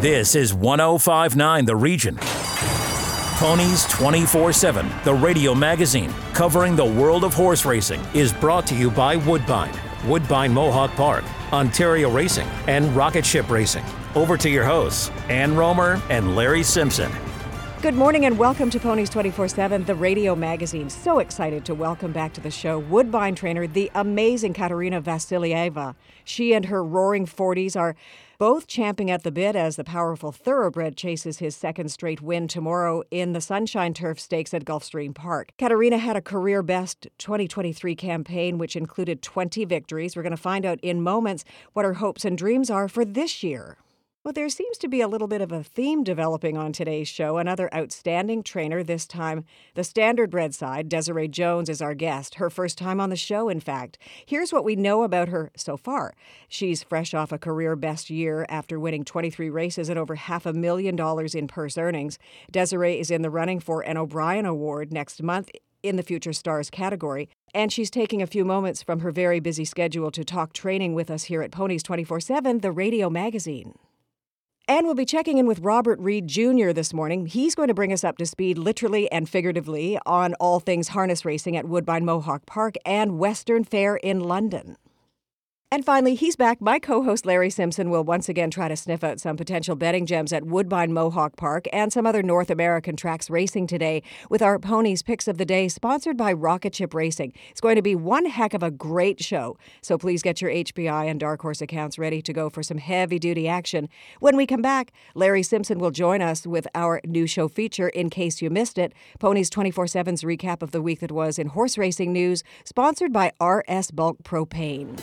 This is 1059 The Region. Ponies 24 7, the radio magazine covering the world of horse racing, is brought to you by Woodbine, Woodbine Mohawk Park, Ontario Racing, and Rocket Ship Racing. Over to your hosts, Ann Romer and Larry Simpson. Good morning and welcome to Ponies 24 7, the radio magazine. So excited to welcome back to the show Woodbine trainer, the amazing Katerina Vassilieva. She and her Roaring Forties are both champing at the bit as the powerful thoroughbred chases his second straight win tomorrow in the Sunshine Turf Stakes at Gulfstream Park. Katerina had a career best 2023 campaign, which included 20 victories. We're going to find out in moments what her hopes and dreams are for this year. Well, there seems to be a little bit of a theme developing on today's show. Another outstanding trainer, this time the standard standardbred side. Desiree Jones is our guest. Her first time on the show, in fact. Here's what we know about her so far. She's fresh off a career best year after winning 23 races and over half a million dollars in purse earnings. Desiree is in the running for an O'Brien Award next month in the Future Stars category. And she's taking a few moments from her very busy schedule to talk training with us here at Ponies 24 7, the radio magazine. And we'll be checking in with Robert Reid Jr. this morning. He's going to bring us up to speed, literally and figuratively, on all things harness racing at Woodbine Mohawk Park and Western Fair in London. And finally, he's back. My co host Larry Simpson will once again try to sniff out some potential betting gems at Woodbine Mohawk Park and some other North American tracks racing today with our Ponies Picks of the Day, sponsored by Rocket Ship Racing. It's going to be one heck of a great show, so please get your HPI and Dark Horse accounts ready to go for some heavy duty action. When we come back, Larry Simpson will join us with our new show feature, In Case You Missed It Ponies 24 7's recap of the week that was in horse racing news, sponsored by RS Bulk Propane.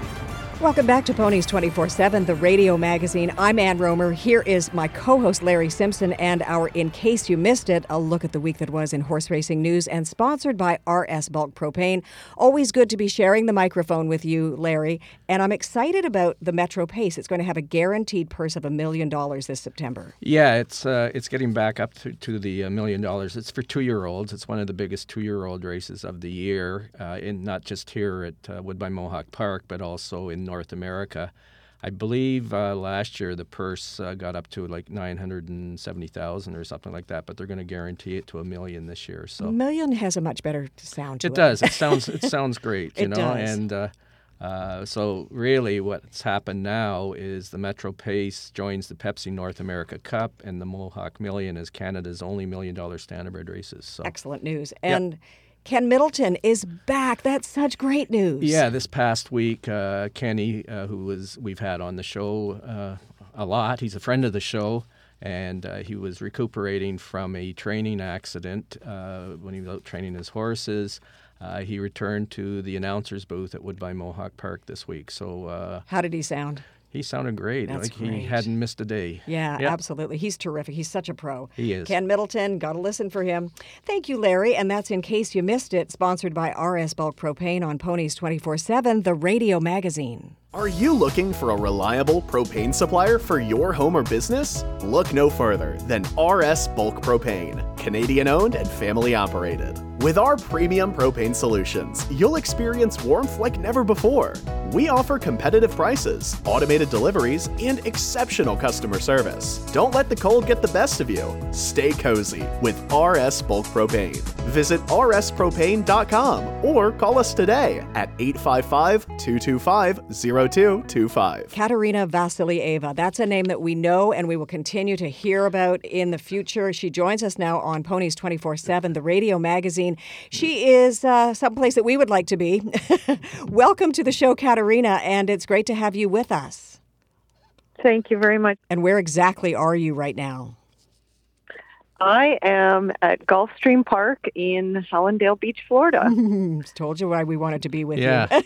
Welcome back to Ponies 24 7, the radio magazine. I'm Ann Romer. Here is my co host Larry Simpson and our In Case You Missed It, a look at the week that was in horse racing news and sponsored by RS Bulk Propane. Always good to be sharing the microphone with you, Larry. And I'm excited about the Metro Pace. It's going to have a guaranteed purse of a million dollars this September. Yeah, it's uh, it's getting back up to, to the uh, million dollars. It's for two year olds. It's one of the biggest two year old races of the year, uh, in not just here at uh, Woodbine Mohawk Park, but also in North America. I believe uh, last year the purse uh, got up to like nine hundred and seventy thousand or something like that, but they're going to guarantee it to a million this year. So a million has a much better sound. To it, it does. It sounds it sounds great, you it know. Does. And uh, uh, so really, what's happened now is the Metro Pace joins the Pepsi North America Cup, and the Mohawk Million is Canada's only million dollar standardbred races. So excellent news. And. Yep. Ken Middleton is back. That's such great news. Yeah, this past week, uh, Kenny, uh, who was we've had on the show uh, a lot, he's a friend of the show, and uh, he was recuperating from a training accident uh, when he was out training his horses. uh, he returned to the announcer's booth at Woodbine Mohawk Park this week. So, uh, how did he sound? He sounded great. That's like great. he hadn't missed a day. Yeah, Yep. absolutely. He's terrific. He's such a pro. He is. Ken Middleton, got to listen for him. Thank you, Larry. And that's in case you missed it, sponsored by RS Bulk Propane on Ponies 24 7, the radio magazine. Are you looking for a reliable propane supplier for your home or business? Look no further than RS Bulk Propane, Canadian owned and family operated. With our premium propane solutions, you'll experience warmth like never before. We offer competitive prices, automated deliveries, and exceptional customer service. Don't let the cold get the best of you. Stay cozy with RS Bulk Propane. Visit rspropane.com or call us today at 855 225 0225. Katerina Vassilieva. That's a name that we know and we will continue to hear about in the future. She joins us now on Ponies 24 7, the radio magazine. She is uh, someplace that we would like to be. Welcome to the show, Katerina, and it's great to have you with us. Thank you very much. And where exactly are you right now? I am at Gulfstream Park in Hallandale Beach, Florida. Told you why we wanted to be with Yeah. you.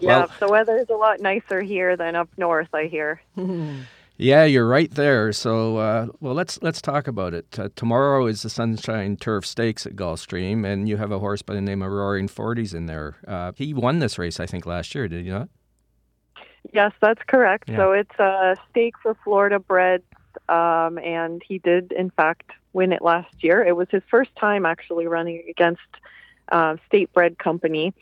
yeah, the weather is a lot nicer here than up north, I hear. Yeah, you're right there. So, uh, well, let's let's talk about it. Uh, tomorrow is the Sunshine Turf Stakes at Gulfstream, and you have a horse by the name of Roaring Forties in there. Uh, he won this race, I think, last year. Did you not? Yes, that's correct. Yeah. So it's a stake for Florida bred, um, and he did, in fact, win it last year. It was his first time actually running against uh, state bred company,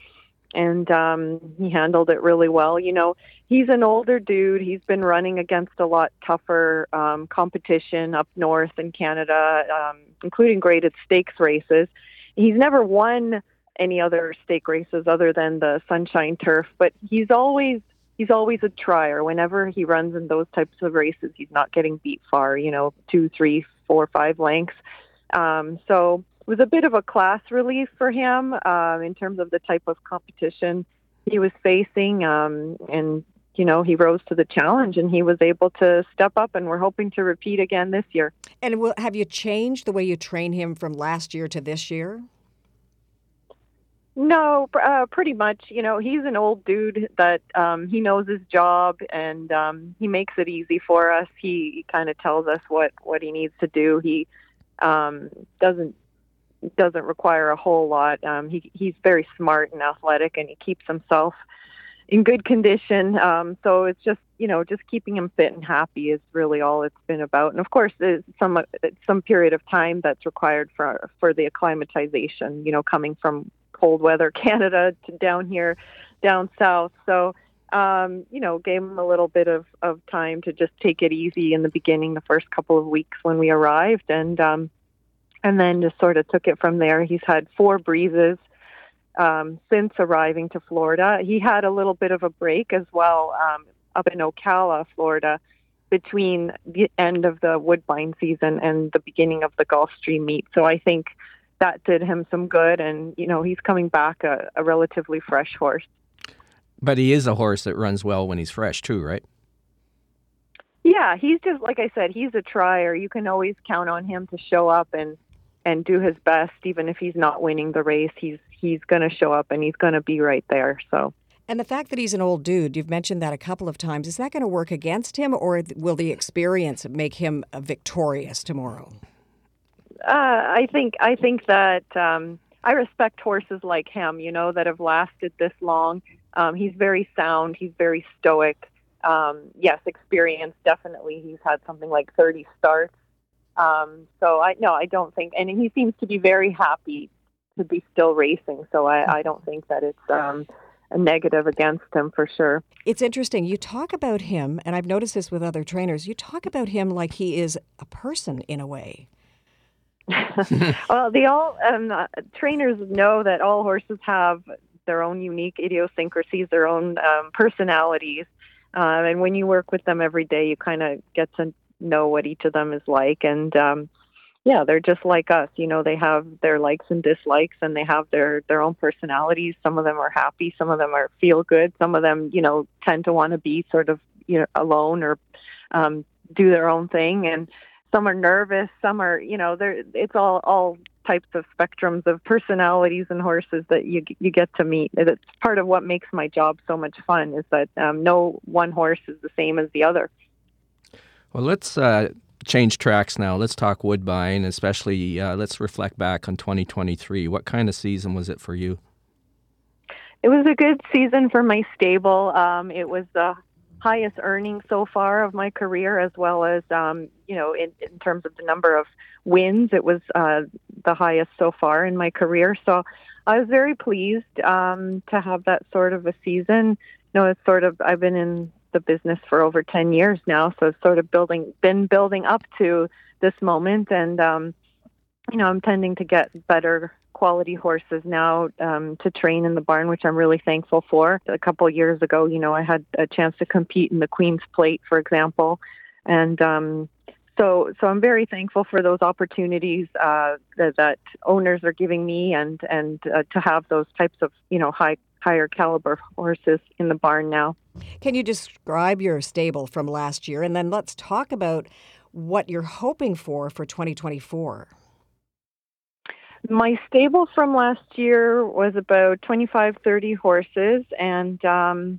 and um, he handled it really well. You know, he's an older dude. He's been running against a lot tougher um, competition up north in Canada, um, including graded stakes races. He's never won any other stake races other than the Sunshine Turf, but he's always he's always a trier. Whenever he runs in those types of races, he's not getting beat far. You know, two, three, four, five lengths. Um, so was a bit of a class relief for him um, in terms of the type of competition he was facing, um, and you know he rose to the challenge and he was able to step up. And we're hoping to repeat again this year. And will, have you changed the way you train him from last year to this year? No, uh, pretty much. You know, he's an old dude that um, he knows his job and um, he makes it easy for us. He, he kind of tells us what what he needs to do. He um, doesn't doesn't require a whole lot. Um, he he's very smart and athletic, and he keeps himself in good condition. Um, so it's just you know just keeping him fit and happy is really all it's been about. And of course, there's some some period of time that's required for for the acclimatization. You know, coming from cold weather Canada to down here, down south. So um, you know, gave him a little bit of of time to just take it easy in the beginning, the first couple of weeks when we arrived, and um, and then just sort of took it from there. He's had four breezes um, since arriving to Florida. He had a little bit of a break as well um, up in Ocala, Florida, between the end of the Woodbine season and the beginning of the Gulfstream meet. So I think that did him some good, and you know he's coming back a, a relatively fresh horse. But he is a horse that runs well when he's fresh, too, right? Yeah, he's just like I said, he's a trier. You can always count on him to show up and and do his best, even if he's not winning the race. He's he's going to show up and he's going to be right there. So. And the fact that he's an old dude, you've mentioned that a couple of times, is that going to work against him or will the experience make him uh, victorious tomorrow? Uh, I think I think that um, I respect horses like him, you know, that have lasted this long. Um, he's very sound. He's very stoic. Um, yes, experience definitely. He's had something like 30 starts. Um, so I no, I don't think, and he seems to be very happy to be still racing. So I, I don't think that it's um, a negative against him for sure. It's interesting. You talk about him, and I've noticed this with other trainers, you talk about him like he is a person in a way. well, the all um, uh, trainers know that all horses have their own unique idiosyncrasies, their own um, personalities, uh, and when you work with them every day, you kind of get to know what each of them is like. And um, yeah, they're just like us. You know, they have their likes and dislikes, and they have their their own personalities. Some of them are happy, some of them are feel good, some of them, you know, tend to want to be sort of you know alone or um, do their own thing, and some are nervous, some are, you know, they're it's all all types of spectrums of personalities and horses that you you get to meet. It's part of what makes my job so much fun is that um, no one horse is the same as the other. Well, let's uh, change tracks now. Let's talk Woodbine, especially uh, let's reflect back on 2023. What kind of season was it for you? It was a good season for my stable. Um, it was the highest earning so far of my career, as well as um, you know, in, in terms of the number of wins, it was uh, the highest so far in my career. So I was very pleased um, to have that sort of a season. You know, it's sort of I've been in the business for over 10 years now. So it's sort of building, been building up to this moment. And, um, you know, I'm tending to get better quality horses now um, to train in the barn, which I'm really thankful for. A couple years ago, you know, I had a chance to compete in the Queen's Plate, for example. And, um, so, so I'm very thankful for those opportunities uh, that, that, owners are giving me, and and uh, to have those types of you know high higher caliber horses in the barn now. Can you describe your stable from last year? And then let's talk about what you're hoping for for 2024. My stable from last year was about 25, 30 horses, and um,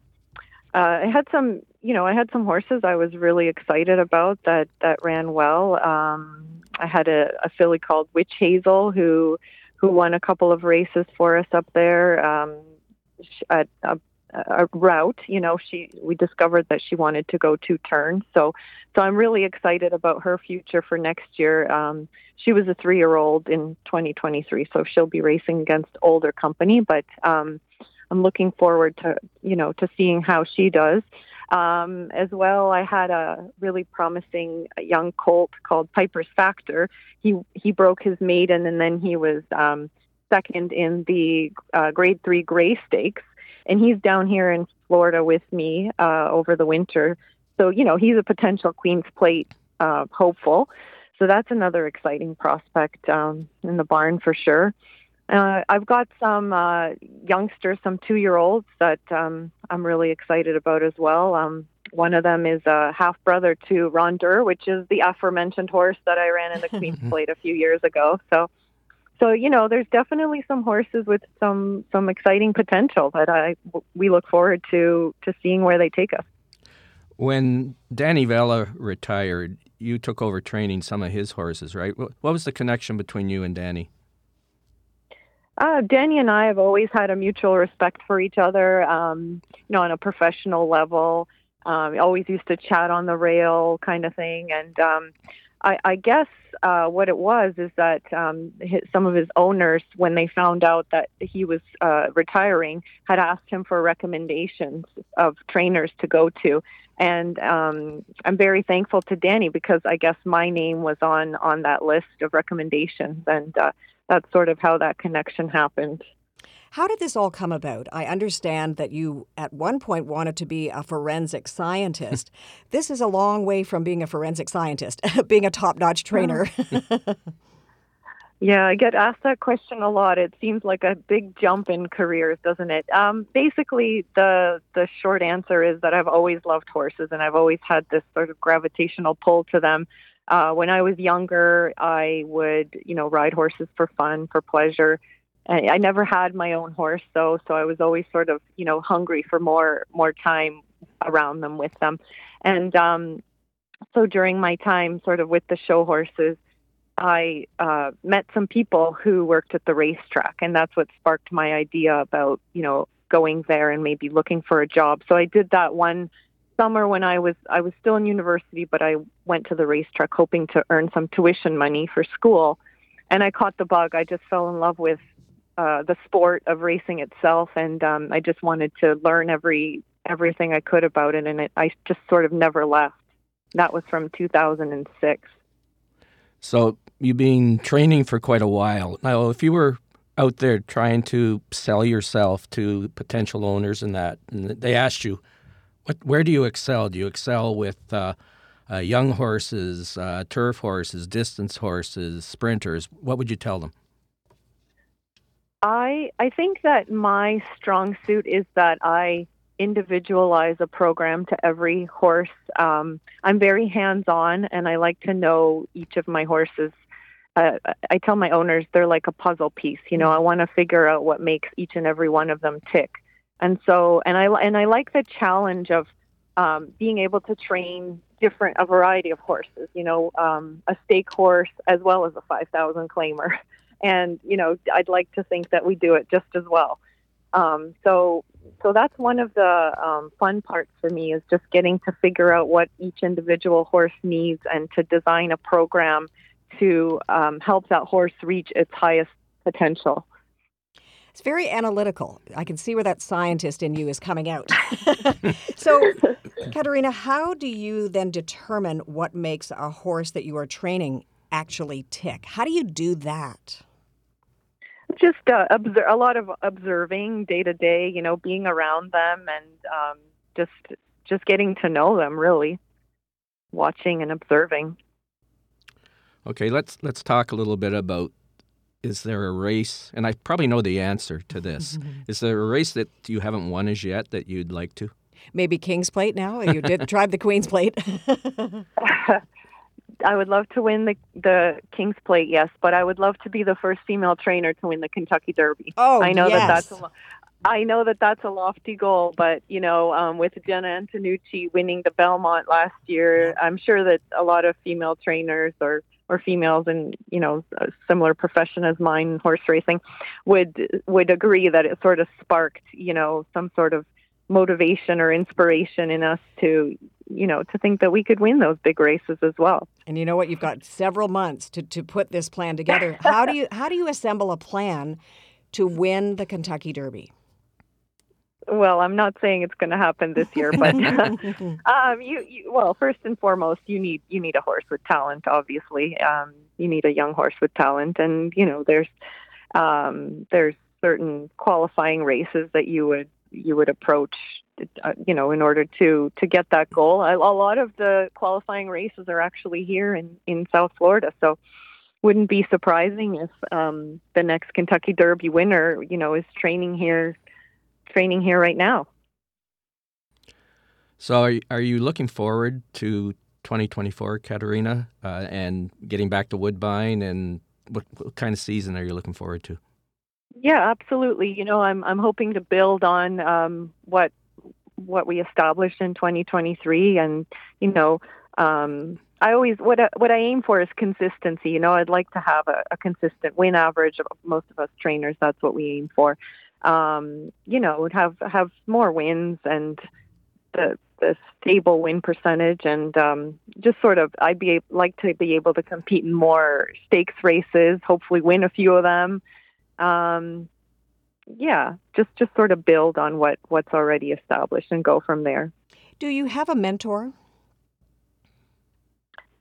uh, I had some, you know, I had some horses I was really excited about that that ran well. Um, I had a, a filly called Witch Hazel who who won a couple of races for us up there. Um, a, a, a route. You know, she we discovered that she wanted to go two turns. So, so I'm really excited about her future for next year. Um, she was a three year old in 2023, so she'll be racing against older company. But um, I'm looking forward to you know to seeing how she does. Um, as well, I had a really promising young colt called Piper's Factor. He he broke his maiden, and then he was um, second in the uh, Grade Three Grey Stakes, and he's down here in Florida with me uh, over the winter. So you know he's a potential Queen's Plate uh, hopeful. So that's another exciting prospect um, in the barn for sure. Uh, I've got some uh, youngsters, some two-year-olds that um, I'm really excited about as well. Um, one of them is a half brother to Ron Durr, which is the aforementioned horse that I ran in the Queen's Plate a few years ago. So so you know there's definitely some horses with some some exciting potential that I we look forward to to seeing where they take us. When Danny Vella retired, you took over training some of his horses, right? What was the connection between you and Danny? Uh, Danny and I have always had a mutual respect for each other, um, you know, on a professional level. Um, always used to chat on the rail kind of thing. And um, I, I guess uh, what it was is that um, his, some of his owners, when they found out that he was uh, retiring, had asked him for recommendations of trainers to go to. And um, I'm very thankful to Danny because I guess my name was on on that list of recommendations, and uh, that's sort of how that connection happened. How did this all come about? I understand that you at one point wanted to be a forensic scientist. this is a long way from being a forensic scientist, being a top notch trainer. yeah, I get asked that question a lot. It seems like a big jump in careers, doesn't it? Um, basically, the the short answer is that I've always loved horses, and I've always had this sort of gravitational pull to them. Uh, when I was younger, I would, you know, ride horses for fun, for pleasure. I, never had my own horse though, so I was always sort of you know hungry for more more time around them with them, and um, so during my time sort of with the show horses, I uh, met some people who worked at the racetrack, and that's what sparked my idea about you know going there and maybe looking for a job. So I did that one summer when I was I was still in university, but I went to the racetrack hoping to earn some tuition money for school, and I caught the bug. I just fell in love with uh, the sport of racing itself, and um, I just wanted to learn every everything I could about it, and it, I just sort of never left. That was from 2006. So you've been training for quite a while now. If you were out there trying to sell yourself to potential owners and that, and they asked you, "What? Where do you excel? Do you excel with?" Uh, uh, young horses, uh, turf horses, distance horses, sprinters, what would you tell them? I I think that my strong suit is that I individualize a program to every horse. Um, I'm very hands on, and I like to know each of my horses' uh, I tell my owners they're like a puzzle piece. You know, I want to figure out what makes each and every one of them tick. And so, and I and I like the challenge of um, being able to train different a variety of horses. You know, um, a stake horse as well as a five thousand claimer, and you know, I'd like to think that we do it just as well. Um, so, so that's one of the um, fun parts for me is just getting to figure out what each individual horse needs and to design a program to um, help that horse reach its highest potential. It's very analytical. I can see where that scientist in you is coming out. so, Katerina, how do you then determine what makes a horse that you are training actually tick? How do you do that? Just uh, observe, a lot of observing day to day, you know, being around them and um, just just getting to know them, really, watching and observing. Okay, let's let's talk a little bit about is there a race and I probably know the answer to this. is there a race that you haven't won as yet that you'd like to? Maybe King's Plate now? You did drive the Queen's Plate. I would love to win the the King's Plate, yes, but I would love to be the first female trainer to win the Kentucky Derby. Oh, I know yes. that that's a, I know that that's a lofty goal, but you know, um, with Jena Antonucci winning the Belmont last year, I'm sure that a lot of female trainers or or females in you know a similar profession as mine, horse racing, would would agree that it sort of sparked you know some sort of motivation or inspiration in us to you know to think that we could win those big races as well. And you know what? You've got several months to, to put this plan together. How do you how do you assemble a plan to win the Kentucky Derby? Well, I'm not saying it's going to happen this year, but um, you, you, well, first and foremost, you need you need a horse with talent. Obviously, um, you need a young horse with talent, and you know there's um, there's certain qualifying races that you would you would approach, uh, you know, in order to to get that goal. A, lot of the qualifying races are actually here in in South Florida, so wouldn't be surprising if um, the next Kentucky Derby winner, you know, is training here training here right now. So, are, are you looking forward to 2024, Katerina, uh, and getting back to Woodbine? And what, what kind of season are you looking forward to? Yeah, absolutely. You know, I'm I'm hoping to build on um, what what we established in 2023, and you know, um, I always what I, what I aim for is consistency. You know, I'd like to have a, a consistent win average. Of most of us trainers, that's what we aim for um, you know, have have more wins and the the stable win percentage, and um, just sort of I'd be like to be able to compete in more stakes races. Hopefully, win a few of them. Um, yeah, just just sort of build on what what's already established and go from there. Do you have a mentor?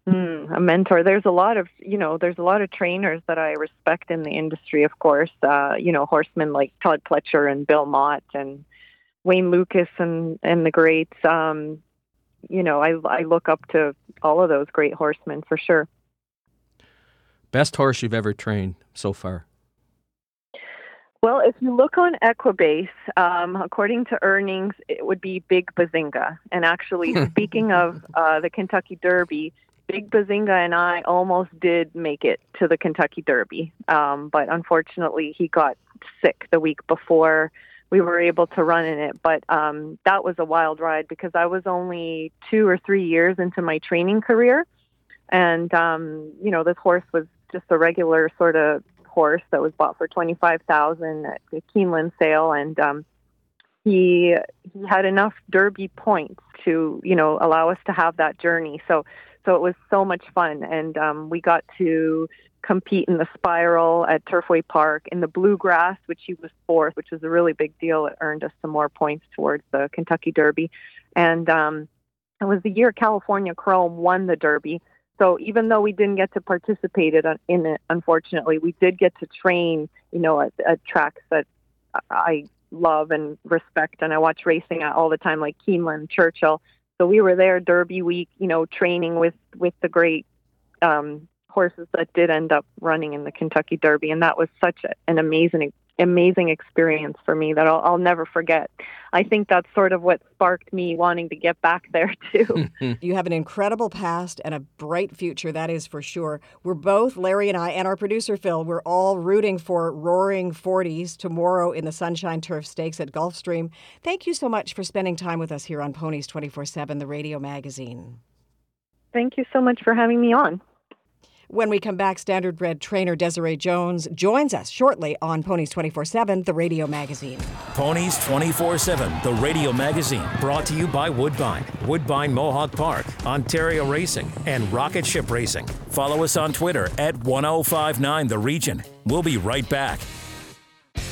Mm, a mentor. There's a lot of, you know, there's a lot of trainers that I respect in the industry, of course. Uh, you know, horsemen like Todd Pletcher and Bill Mott and Wayne Lukas and, and the greats. Um, you know, I, I look up to all of those great horsemen for sure. Best horse you've ever trained so far? Well, if you look on Equibase, um, according to earnings, it would be Big Bazinga. And actually, speaking of uh, the Kentucky Derby, Big Bazinga and I almost did make it to the Kentucky Derby, um, but unfortunately he got sick the week before we were able to run in it. But um, that was a wild ride because I was only two or three years into my training career, and um, you know this horse was just a regular sort of horse that was bought for twenty five thousand at the Keeneland sale, and um, he he had enough Derby points to you know allow us to have that journey. So so it was so much fun, and um, we got to compete in the spiral at Turfway Park in the bluegrass, which he was fourth, which was a really big deal. It earned us some more points towards the Kentucky Derby, and um, it was the year California Chrome won the Derby. So even though we didn't get to participate in it, unfortunately, we did get to train, you know, at, at tracks that I love and respect, and I watch racing all the time, like Keeneland, Churchill. So we were there Derby week, you know, training with with the great um, horses that did end up running in the Kentucky Derby, and that was such a, an amazing amazing experience for me that I'll, I'll never forget. I think that's sort of what sparked me wanting to get back there too. you have an incredible past and a bright future, that is for sure. We're both, Larry and I, and our producer Phil, we're all rooting for Roaring Forties tomorrow in the Sunshine Turf Stakes at Gulfstream. Thank you so much for spending time with us here on Ponies 24 7, the radio magazine. Thank you so much for having me on. When we come back, Standard standardbred trainer Desiree Jones joins us shortly on Ponies 24 7, the radio magazine. Ponies 24 7, the radio magazine, brought to you by Woodbine, Woodbine Mohawk Park, Ontario Racing, and Rocket Ship Racing. Follow us on Twitter at 1059 The Region. We'll be right back.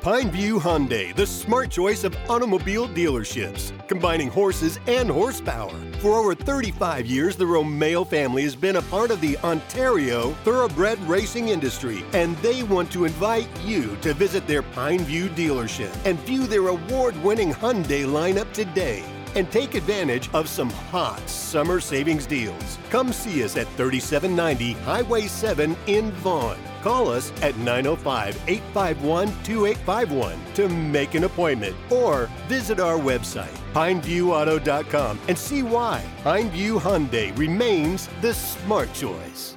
Pineview Hyundai, the smart choice of automobile dealerships, combining horses and horsepower. For over 35 years, the Romeo family has been a part of the Ontario thoroughbred racing industry, and they want to invite you to visit their Pineview dealership and view their award winning Hyundai lineup today and take advantage of some hot summer savings deals. Come see us at 3790 Highway 7 in Vaughan. Call us at 905 851 2851 to make an appointment or visit our website, pineviewauto.com, and see why Pineview Hyundai remains the smart choice.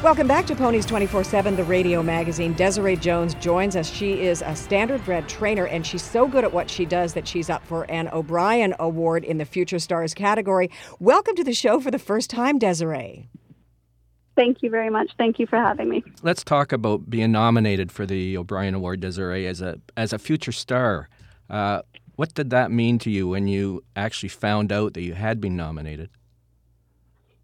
Welcome back to Ponies 24 7, the radio magazine. Desiree Jones joins us. She is a standardbred trainer, and she's so good at what she does that she's up for an O'Brien Award in the Future Stars category. Welcome to the show for the first time, Desiree. Thank you very much. Thank you for having me. Let's talk about being nominated for the O'Brien Award, Desiree, as a as a future star. Uh, what did that mean to you when you actually found out that you had been nominated?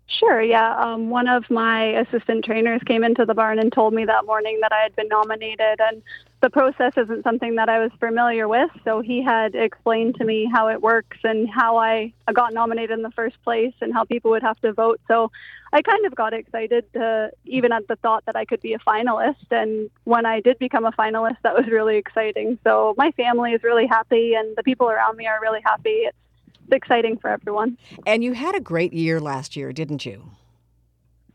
Sure, yeah. Um, one of my assistant trainers came into the barn and told me that morning that I had been nominated, and the process isn't something that I was familiar with. So he had explained to me how it works and how I got nominated in the first place and how people would have to vote. So I kind of got excited to, even at the thought that I could be a finalist. And when I did become a finalist, that was really exciting. So my family is really happy, and the people around me are really happy. It's exciting for everyone. And you had a great year last year, didn't you?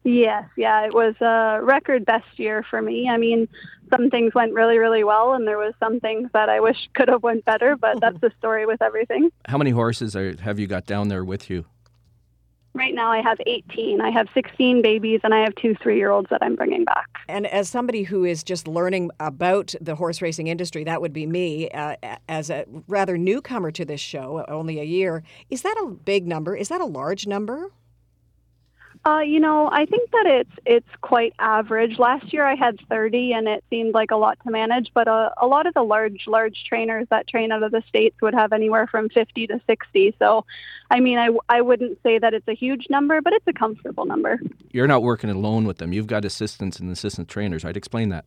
Yes, yeah, it was a record best year for me. I mean, some things went really, really well, and there was some things that I wish could have went better. But that's the story with everything. How many horses are, have you got down there with you? Right now, I have 18. I have 16 babies, and I have two three year olds that I'm bringing back. And as somebody who is just learning about the horse racing industry, that would be me uh, as a rather newcomer to this show, only a year. Is that a big number? Is that a large number? Uh, you know, I think that it's it's quite average. Last year I had 30, and it seemed like a lot to manage. But a, a lot of the large large trainers that train out of the states would have anywhere from 50 to 60. So, I mean, I I wouldn't say that it's a huge number, but it's a comfortable number. You're not working alone with them. You've got assistants and assistant trainers. I'd explain that.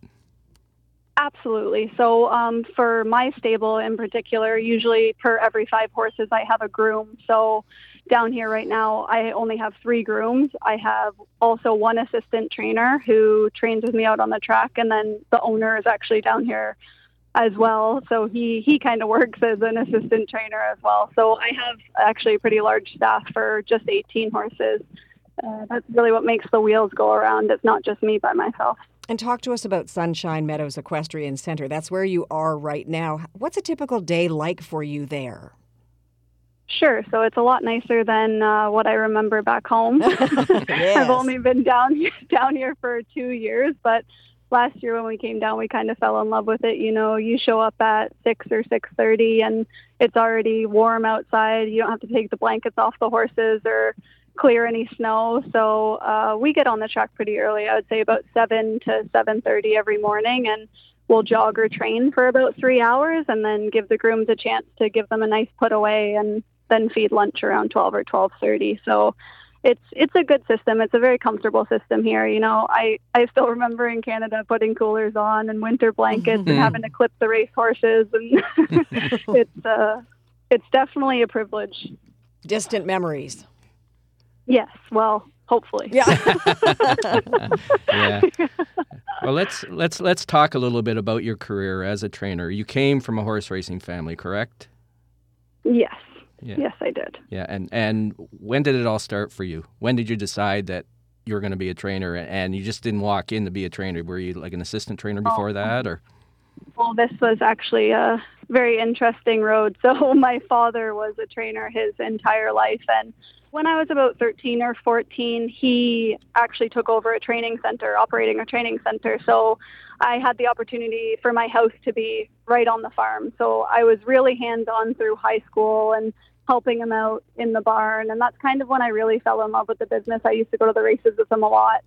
Absolutely. So, um, for my stable in particular, usually per every five horses, I have a groom. So, down here right now, I only have three grooms. I have also one assistant trainer who trains with me out on the track, and then the owner is actually down here as well. So he he kind of works as an assistant trainer as well. So I have actually a pretty large staff for just 18 horses. Uh, that's really what makes the wheels go around. It's not just me by myself. And talk to us about Sunshine Meadows Equestrian Center. That's where you are right now. What's a typical day like for you there? Sure. So it's a lot nicer than uh, what I remember back home. yes. I've only been down down here for two years, but last year when we came down, we kind of fell in love with it. You know, you show up at six or six thirty, and it's already warm outside. You don't have to take the blankets off the horses or clear any snow. So uh, we get on the track pretty early. I would say about seven to seven thirty every morning, and we'll jog or train for about three hours, and then give the grooms a chance to give them a nice put away and then feed lunch around 12 or 12:30. So it's it's a good system. It's a very comfortable system here. You know, I I still remember in Canada putting coolers on and winter blankets and mm-hmm. having to clip the race horses, and it's uh, it's definitely a privilege. Distant memories. Yes. Well, hopefully. Yeah. yeah. Well, let's let's let's talk a little bit about your career as a trainer. You came from a horse racing family, correct? Yes. Yeah. Yes, I did. Yeah, and and when did it all start for you? When did you decide that you were going to be a trainer, and you just didn't walk in to be a trainer? Were you like an assistant trainer before oh. that, or? Well, this was actually a very interesting road. So my father was a trainer his entire life, and when I was about 13 or 14, he actually took over a training center, operating a training center. So I had the opportunity for my house to be right on the farm. So I was really hands on through high school and helping him out in the barn. And that's kind of when I really fell in love with the business. I used to go to the races with him a lot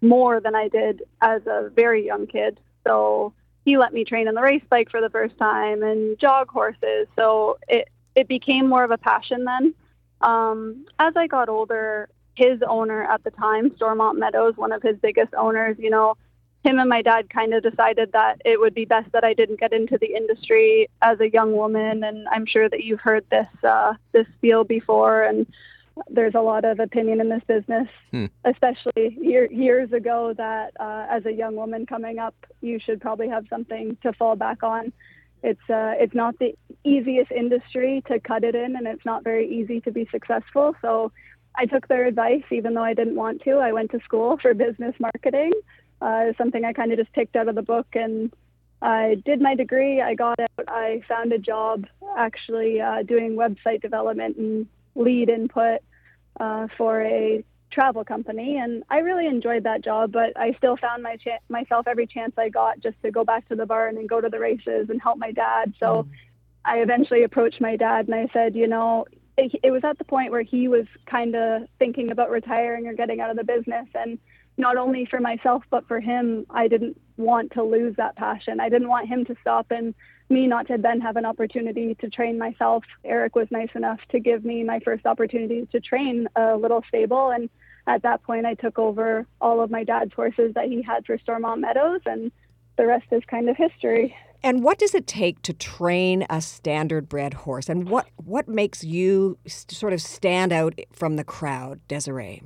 more than I did as a very young kid. So he let me train in the race bike for the first time and jog horses. So it, it became more of a passion then. Um, as I got older, his owner at the time, Stormont Meadows, one of his biggest owners, you know, him and my dad kind of decided that it would be best that I didn't get into the industry as a young woman. And I'm sure that you've heard this uh, this spiel before, and there's a lot of opinion in this business, hmm. especially year, years ago. That uh, as a young woman coming up, you should probably have something to fall back on. It's uh, it's not the easiest industry to cut it in, and it's not very easy to be successful. So I took their advice, even though I didn't want to. I went to school for business marketing uh, something I kind of just picked out of the book and I did my degree. I got out. I found a job actually uh, doing website development and lead input uh, for a travel company, and I really enjoyed that job. But I still found my cha- myself every chance I got just to go back to the barn and go to the races and help my dad. So mm. I eventually approached my dad and I said, you know, it, it was at the point where he was kind of thinking about retiring or getting out of the business, and not only for myself but for him i didn't want to lose that passion. I didn't want him to stop and me not to then have an opportunity to train myself. Eric was nice enough to give me my first opportunity to train a little stable and at that point i took over all of my dad's horses that he had for stormont meadows and the rest is kind of history. And what does it take to train a standard bred horse? And what what makes you sort of stand out from the crowd desiree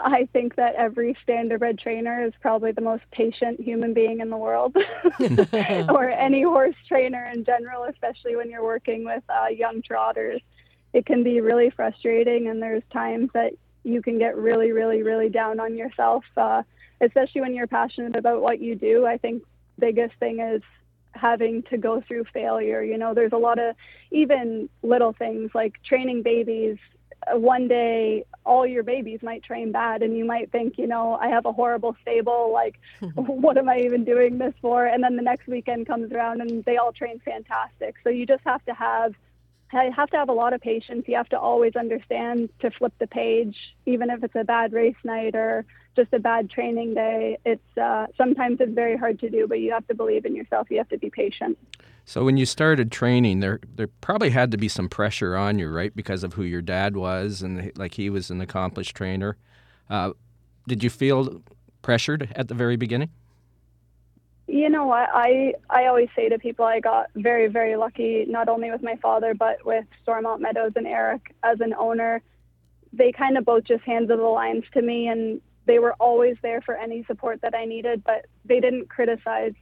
I think that every standardbred trainer is probably the most patient human being in the world, or any horse trainer in general, especially when you're working with uh, young trotters. It can be really frustrating, and there's times that you can get really, really, really down on yourself, uh, especially when you're passionate about what you do. I think biggest thing is having to go through failure. You know, there's a lot of even little things like training babies uh, one day all your babies might train bad and you might think you know i have a horrible stable like what am i even doing this for? And then the next weekend comes around and they all train fantastic. So you just have to have have to have a lot of patience. You have to always understand to flip the page even if it's a bad race night or just a bad training day. It's uh, sometimes it's very hard to do but you have to believe in yourself. You have to be patient so when you started training, there there probably had to be some pressure on you, right, because of who your dad was, and like he was an accomplished trainer. Uh, did you feel pressured at the very beginning? You know what? I I always say to people, I got very very lucky, not only with my father, but with Stormont Meadows and Eric as an owner. They kind of both just handed the lines to me, and they were always there for any support that I needed. But they didn't criticize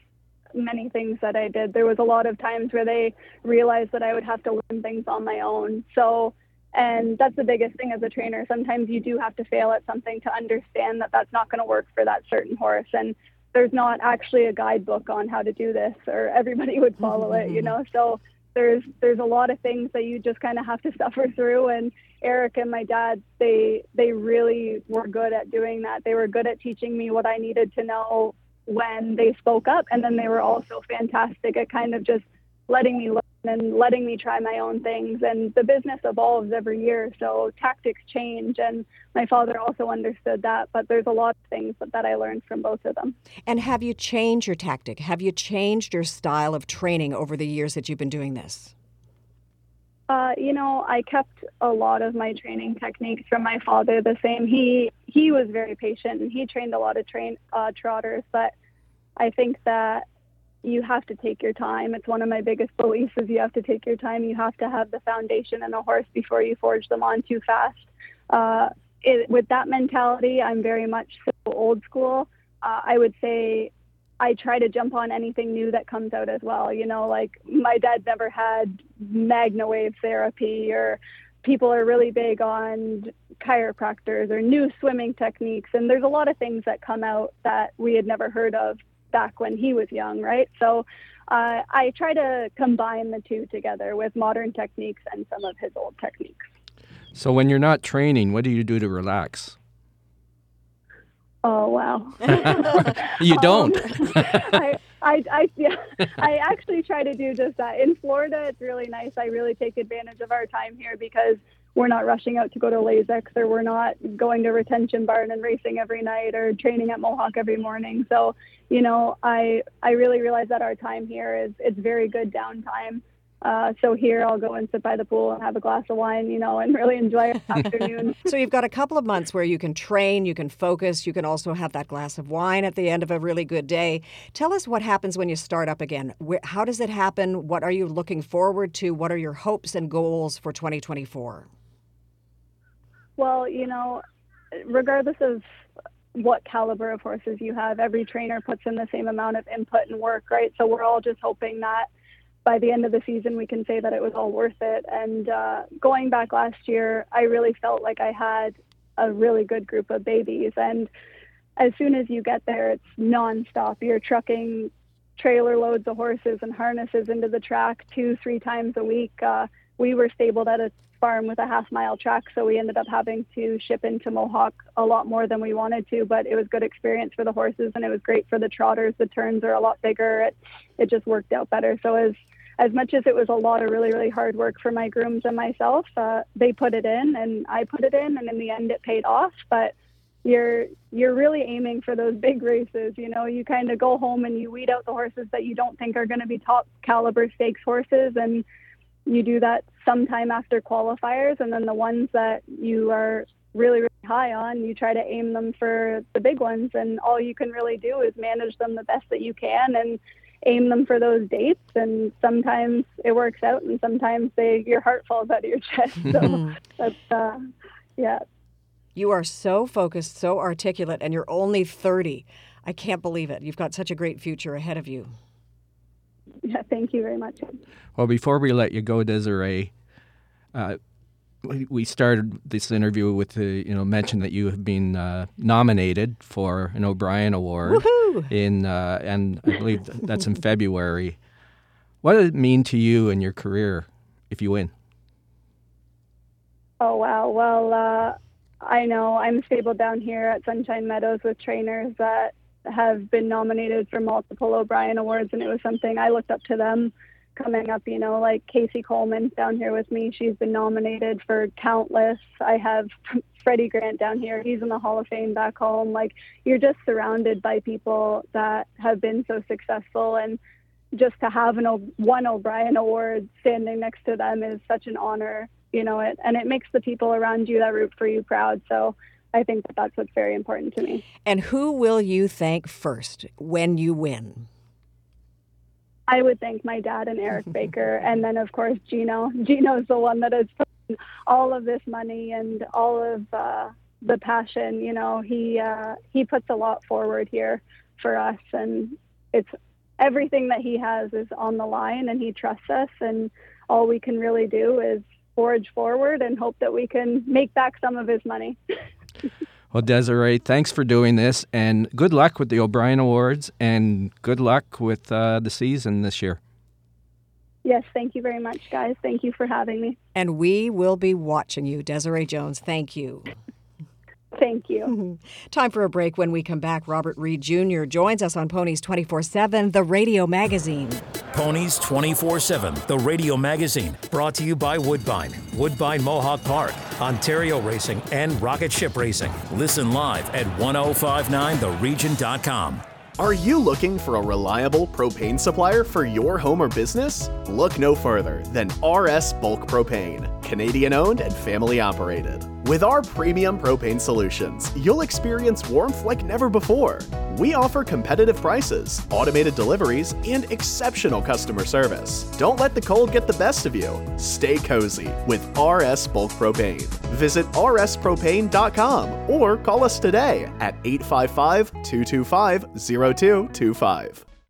many things that I did. There was a lot of times where they realized that I would have to learn things on my own. So And that's the biggest thing as a trainer. Sometimes you do have to fail at something to understand that that's not going to work for that certain horse. And there's not actually a guidebook on how to do this, or everybody would mm-hmm, follow it, you mm-hmm. know. So there's there's a lot of things that you just kind of have to suffer through. And Eric and my dad, they they really were good at doing that. They were good at teaching me what I needed to know when they spoke up, and then they were also fantastic at kind of just letting me learn and letting me try my own things. And the business evolves every year, so tactics change. And my father also understood that, but there's a lot of things that, that I learned from both of them. And have you changed your tactic? Have you changed your style of training over the years that you've been doing this? Uh, you know, I kept a lot of my training techniques from my father the same. He he was very patient and he trained a lot of train uh, trotters, but I think that you have to take your time. It's one of my biggest beliefs is you have to take your time. You have to have the foundation in a horse before you forge them on too fast. Uh, it, with that mentality, I'm very much so old school. Uh, I would say I try to jump on anything new that comes out as well. You know, like my dad never had MagnaWave therapy, or people are really big on chiropractors or new swimming techniques. And there's a lot of things that come out that we had never heard of back when he was young, right? So uh, I try to combine the two together with modern techniques and some of his old techniques. So when you're not training, what do you do to relax? Oh wow! you don't. Um, I, I, I, yeah, I actually try to do just that. In Florida, it's really nice. I really take advantage of our time here because we're not rushing out to go to Lasix or we're not going to retention barn and racing every night or training at Mohawk every morning. So, you know, I I really realize that our time here is it's very good downtime. Uh, so here I'll go and sit by the pool and have a glass of wine, you know, and really enjoy the afternoon. So you've got a couple of months where you can train, you can focus, you can also have that glass of wine at the end of a really good day. Tell us what happens when you start up again. Where, how does it happen? What are you looking forward to? What are your hopes and goals for 2024? Well, you know, regardless of what caliber of horses you have, every trainer puts in the same amount of input and work, right? So we're all just hoping that by the end of the season, we can say that it was all worth it. And uh, going back last year, I really felt like I had a really good group of babies. And as soon as you get there, it's nonstop. You're trucking trailer loads of horses and harnesses into the track two, three times a week. Uh, we were stabled at a farm with a half mile track, so we ended up having to ship into Mohawk a lot more than we wanted to. But it was good experience for the horses, and it was great for the trotters. The turns are a lot bigger. It it just worked out better. So as as much as it was a lot of really, really hard work for my grooms and myself, uh, they put it in and I put it in, and in the end, it paid off. But you're you're really aiming for those big races. You know, you kind of go home and you weed out the horses that you don't think are going to be top caliber stakes horses, and you do that sometime after qualifiers, and then the ones that you are really, really high on, you try to aim them for the big ones, and all you can really do is manage them the best that you can and aim them for those dates and sometimes it works out and sometimes they your heart falls out of your chest so that's uh, yeah You are so focused, so articulate, and you're only 30. I can't believe it. You've got such a great future ahead of you. yeah thank you very much Well, before we let you go, Desiree, uh, we- we started this interview with the you know mention that you have been uh, nominated for an O'Brien Award Woohoo! in uh, and I believe that's in February. What does it mean to you and your career if you win? oh wow well uh, i know i'm stabled down here at sunshine meadows with trainers that have been nominated for multiple o'brien awards and it was something i looked up to them coming up, you know, like Casey Coleman down here with me. She's been nominated for countless. I have Freddie Grant down here. He's in the Hall of Fame back home. Like you're just surrounded by people that have been so successful and just to have an O- one O'Brien award standing next to them is such an honor, you know, it and it makes the people around you that root for you proud. So I think that that's what's very important to me. And who will you thank first when you win? I would thank my dad and Eric Baker, and then of course Gino. Gino's the one that has put all of this money and all of uh, the passion. You know, he uh, he puts a lot forward here for us, and it's everything that he has is on the line, and he trusts us, and all we can really do is forge forward and hope that we can make back some of his money. Well, Desiree, thanks for doing this, and good luck with the O'Brien Awards, and good luck with uh, the season this year. Yes, thank you very much, guys. Thank you for having me. And we will be watching you, Desiree Jones. Thank you. Thank you. Time for a break. When we come back, Robert Reid Jr. joins us on Ponies 24 7, the radio magazine. Ponies 24 7, the radio magazine, brought to you by Woodbine, Woodbine Mohawk Park, Ontario Racing, and Rocket Ship Racing. Listen live at 1059theregion.com. Are you looking for a reliable propane supplier for your home or business? Look no further than RS Bulk Propane, Canadian owned and family operated. With our premium propane solutions, you'll experience warmth like never before. We offer competitive prices, automated deliveries, and exceptional customer service. Don't let the cold get the best of you. Stay cozy with RS Bulk Propane. Visit rspropane.com or call us today at 855 225 0225.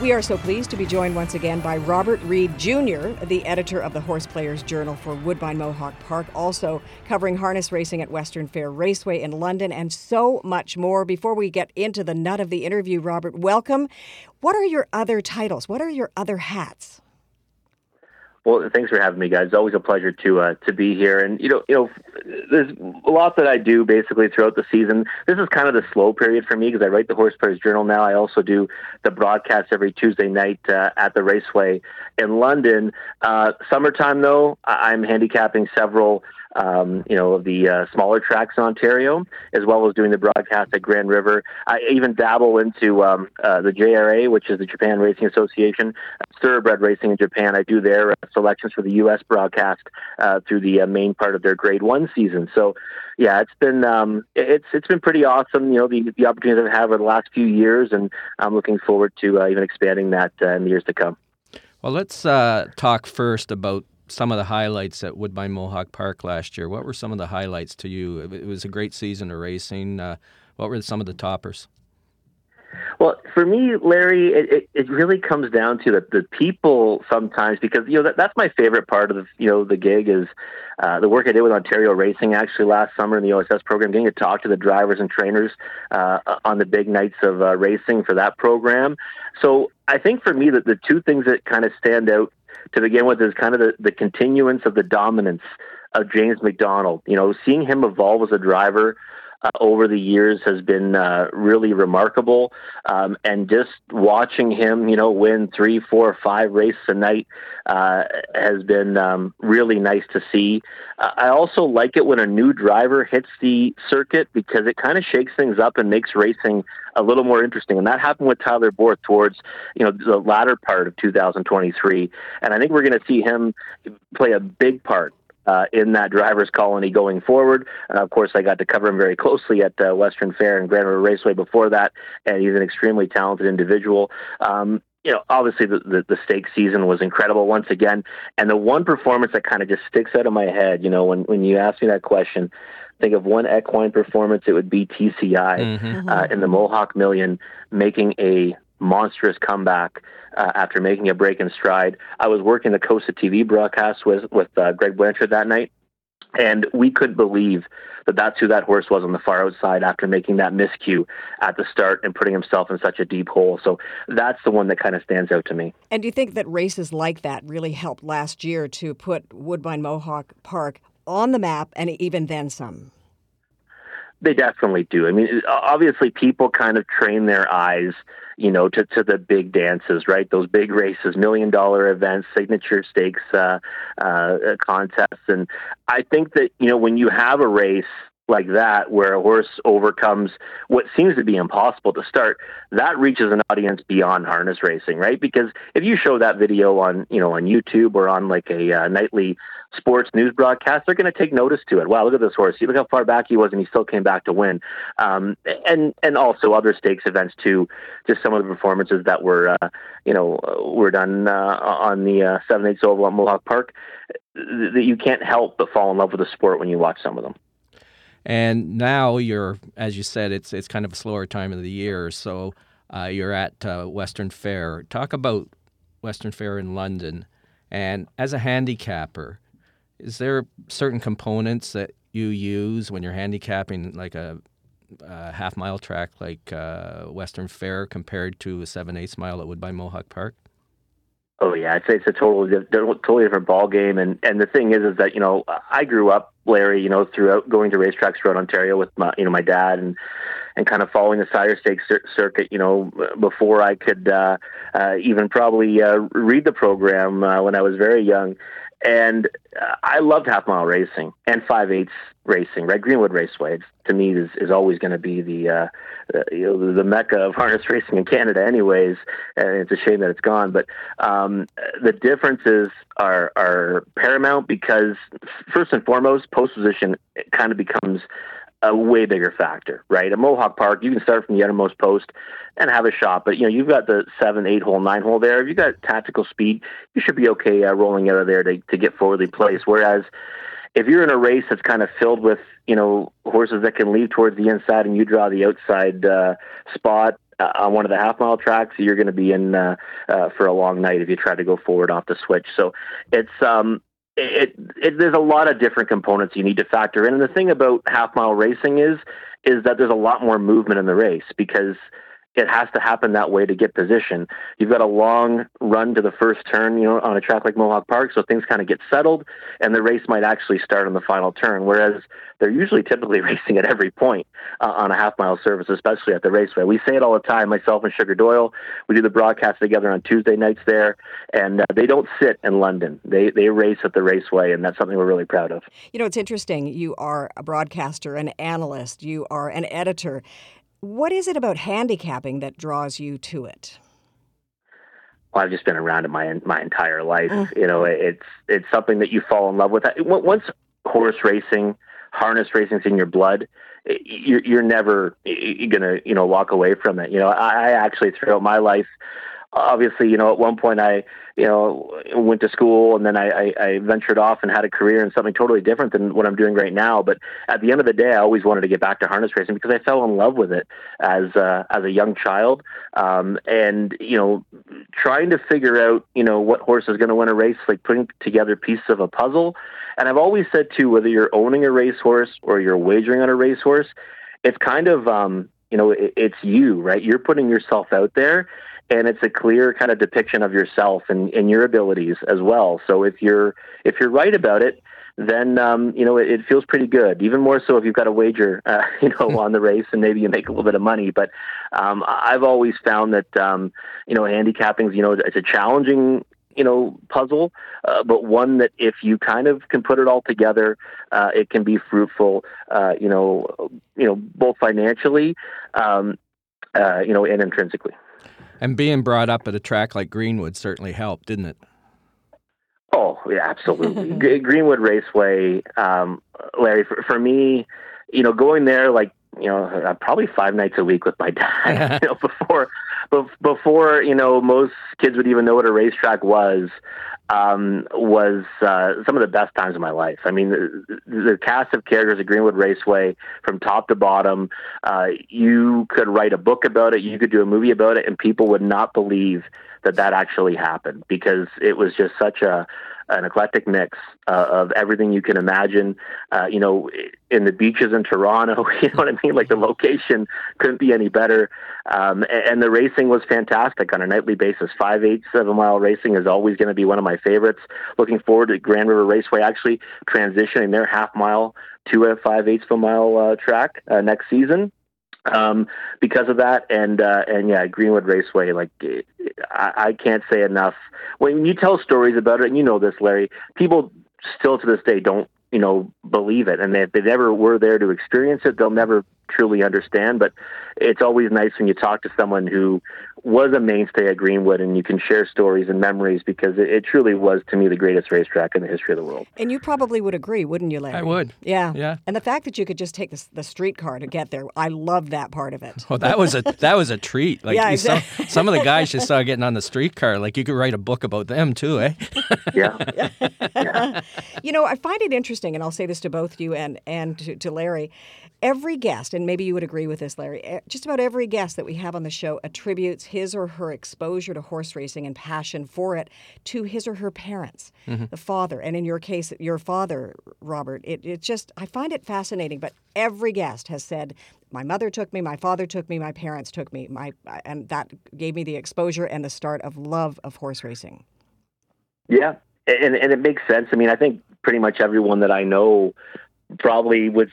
We are so pleased to be joined once again by Robert Reid Jr., the editor of the Horse Players Journal for Woodbine Mohawk Park, also covering harness racing at Western Fair Raceway in London, and so much more. Before we get into the nut of the interview, Robert, welcome. What are your other titles? What are your other hats? Well, thanks for having me, guys. It's always a pleasure to uh, to be here. And you know, you know, there's a lot that I do basically throughout the season. This is kind of the slow period for me because I write the Horse Players Journal now. I also do the broadcast every Tuesday night uh, at the Raceway in London. Uh, summertime, though, I'm handicapping several um, you know, of the uh, smaller tracks in Ontario, as well as doing the broadcast at Grand River. I even dabble into um, uh, the JRA, which is the Japan Racing Association, thoroughbred racing in Japan. I do their uh, selections for the U.S. broadcast uh, through the uh, main part of their Grade One season. So, yeah, it's been um, it's it's been pretty awesome. You know, the the opportunities I've had over the last few years, and I'm looking forward to uh, even expanding that in the years to come. Well, let's talk first about some of the highlights at Woodbine Mohawk Park last year. What were some of the highlights to you? It was a great season of racing. Uh, what were some of the toppers? Well, for me, Larry, it, it, really comes down to the, the people sometimes because you know that, that's my favorite part of the you know the gig is uh, the work I did with Ontario Racing actually last summer in the OSS program, getting to talk to the drivers and trainers uh, on the big nights of uh, racing for that program. So I think for me that the two things that kind of stand out to begin with is kind of the, the continuance of the dominance of James MacDonald. You know, seeing him evolve as a driver uh, over the years has been uh, really remarkable. Um, and just watching him, you know, win three, four, five races a night uh, has been um, really nice to see. Uh, I also like it when a new driver hits the circuit because it kind of shakes things up and makes racing a little more interesting. And that happened with Tyler Borth towards, you know, the latter part of 2023. And I think we're going to see him play a big part uh, in that driver's colony going forward. And of course, I got to cover him very closely at uh, Western Fair and Grand River Raceway before that, and he's an extremely talented individual. Um, you know, obviously the, the, the stake season was incredible once again. And the one performance that kind of just sticks out of my head, you know, when, when you ask me that question, think of one equine performance, it would be TCI mm-hmm. uh, in the Mohawk Million making a monstrous comeback uh, after making a break in stride. I was working the Costa TV broadcast with with uh, Greg Blanchard that night, and we could believe that that's who that horse was on the far outside after making that miscue at the start and putting himself in such a deep hole. So that's the one that kind of stands out to me. And do you think that races like that really helped last year to put Woodbine Mohawk Park on the map and even then some? They definitely do. I mean, obviously, people kind of train their eyes, you know, to, to the big dances, right? Those big races, million dollar events, signature stakes uh, uh, contests. And I think that, you know, when you have a race like that where a horse overcomes what seems to be impossible to start that reaches an audience beyond harness racing right? Because if you show that video on you know on youtube or on like a uh, nightly sports news broadcast they're going to take notice to it. Wow look at this horse. Look how far back he was and he still came back to win. Um, and and also other stakes events too just some of the performances that were uh, you know were done uh, on the uh, 7 8 oval at mohawk park that you can't help but fall in love with the sport when you watch some of them and now you're, as you said, it's it's kind of a slower time of the year. So uh, you're at uh, Western Fair. Talk about Western Fair in London. And as a handicapper, is there certain components that you use when you're handicapping, like a, a half mile track like uh, Western Fair, compared to a seven eighths mile at Woodbine Mohawk Park? Oh yeah, I'd say it's a totally totally different ball game, and and the thing is, is that you know I grew up, Larry, you know, throughout going to racetracks throughout Ontario with my you know my dad and and kind of following the Sire Stakes circuit, you know, before I could uh, uh, even probably uh, read the program uh, when I was very young. And uh, I loved half mile racing and five eighths racing. Right, Greenwood Raceway to me is is always going to be the, uh, the you know the mecca of harness racing in Canada, anyways. And it's a shame that it's gone. But um, the differences are are paramount because first and foremost, post position kind of becomes a way bigger factor, right? At Mohawk Park, you can start from the uttermost post and have a shot, but you know you've got the seven, eight hole, nine hole there. If you got tactical speed, you should be okay uh, rolling out of there to to get forwardly placed. Whereas if you're in a race that's kind of filled with you know horses that can leave towards the inside and you draw the outside uh, spot uh, on one of the half mile tracks, you're going to be in uh, uh, for a long night if you try to go forward off the switch. So it's um, it, it, there's a lot of different components you need to factor in. And the thing about half mile racing is is that there's a lot more movement in the race because it has to happen that way to get position. You've got a long run to the first turn, you know, on a track like Mohawk Park, so things kind of get settled, and the race might actually start on the final turn. Whereas they're usually typically racing at every point uh, on a half mile service, especially at the raceway. We say it all the time. Myself and Sugar Doyle, we do the broadcast together on Tuesday nights there, and uh, they don't sit in London. They they race at the raceway, and that's something we're really proud of. You know, it's interesting. You are a broadcaster, an analyst, you are an editor. What is it about handicapping that draws you to it? Well, I've just been around it my my entire life. Mm. You know, it's it's something that you fall in love with. Once horse racing, harness racing's in your blood, you're you're never gonna you know walk away from it. You know, I, I actually throughout my life obviously, you know, at one point I, you know, went to school and then I, I, I ventured off and had a career in something totally different than what I'm doing right now. But at the end of the day, I always wanted to get back to harness racing because I fell in love with it as uh, as a young child. Um, and you know, trying to figure out, you know, what horse is going to win a race, like putting together pieces of a puzzle. And I've always said too, whether you're owning a racehorse or you're wagering on a racehorse, it's kind of um, you know, it, it's you, right? You're putting yourself out there and it's a clear kind of depiction of yourself and, and your abilities as well. So if you're if you're right about it, then um, you know it, it, feels pretty good. Even more so if you've got a wager, uh, you know, on the race, and maybe you make a little bit of money. But um, I've always found that um, you know handicapping, you know, it's a challenging you know puzzle, uh, but one that if you kind of can put it all together, uh, it can be fruitful. Uh, you know, you know, both financially, um, uh, you know, and intrinsically. And being brought up at a track like Greenwood certainly helped, didn't it? Oh, yeah, absolutely. Greenwood Raceway, um, Larry, for, for me, you know, going there like you know uh, probably five nights a week with my dad. you know, before before you know most kids would even know what a racetrack was um, was uh, some of the best times of my life. I mean, the, the cast of characters at Greenwood Raceway, from top to bottom, uh, you could write a book about it, you could do a movie about it, and people would not believe that that actually happened because it was just such a an eclectic mix uh, of everything you can imagine. Uh, you know, in the beaches in Toronto, you know what I mean? Like the location couldn't be any better. Um, and, and, the racing was fantastic on a nightly basis. Five, eight, seven mile racing is always going to be one of my favorites. Looking forward to Grand River Raceway actually transitioning their half mile to a five eighths of a mile uh, track uh, next season um, because of that. And uh, and yeah, Greenwood Raceway, like I, I can't say enough. When you tell stories about it, and you know this, Larry, people still to this day don't you know believe it, and if they never were there to experience it, they'll never truly understand. But it's always nice when you talk to someone who was a mainstay at Greenwood and you can share stories and memories because it, it, truly was to me the greatest racetrack in the history of the world. And you probably would agree, wouldn't you, Larry? I would. Yeah. Yeah. And the fact that you could just take the, the streetcar to get there, I love that part of it. Well, that was a that was a treat. Like yeah, exactly. saw, some of the guys you saw getting on the streetcar, like you could write a book about them too, eh? yeah. yeah. You know, I find it interesting, and I'll say this to both you and and to, to Larry every guest, and maybe you would agree with this, Larry, just about every guest that we have on the show attributes his or her exposure to horse racing and passion for it to his or her parents, mm-hmm. the father. And in your case, your father, Robert. It, it just, I find it fascinating, but every guest has said, my mother took me, my father took me, my parents took me, my, and that gave me the exposure and the start of love of horse racing. Yeah, and, and it makes sense. I mean, I think pretty much everyone that I know probably would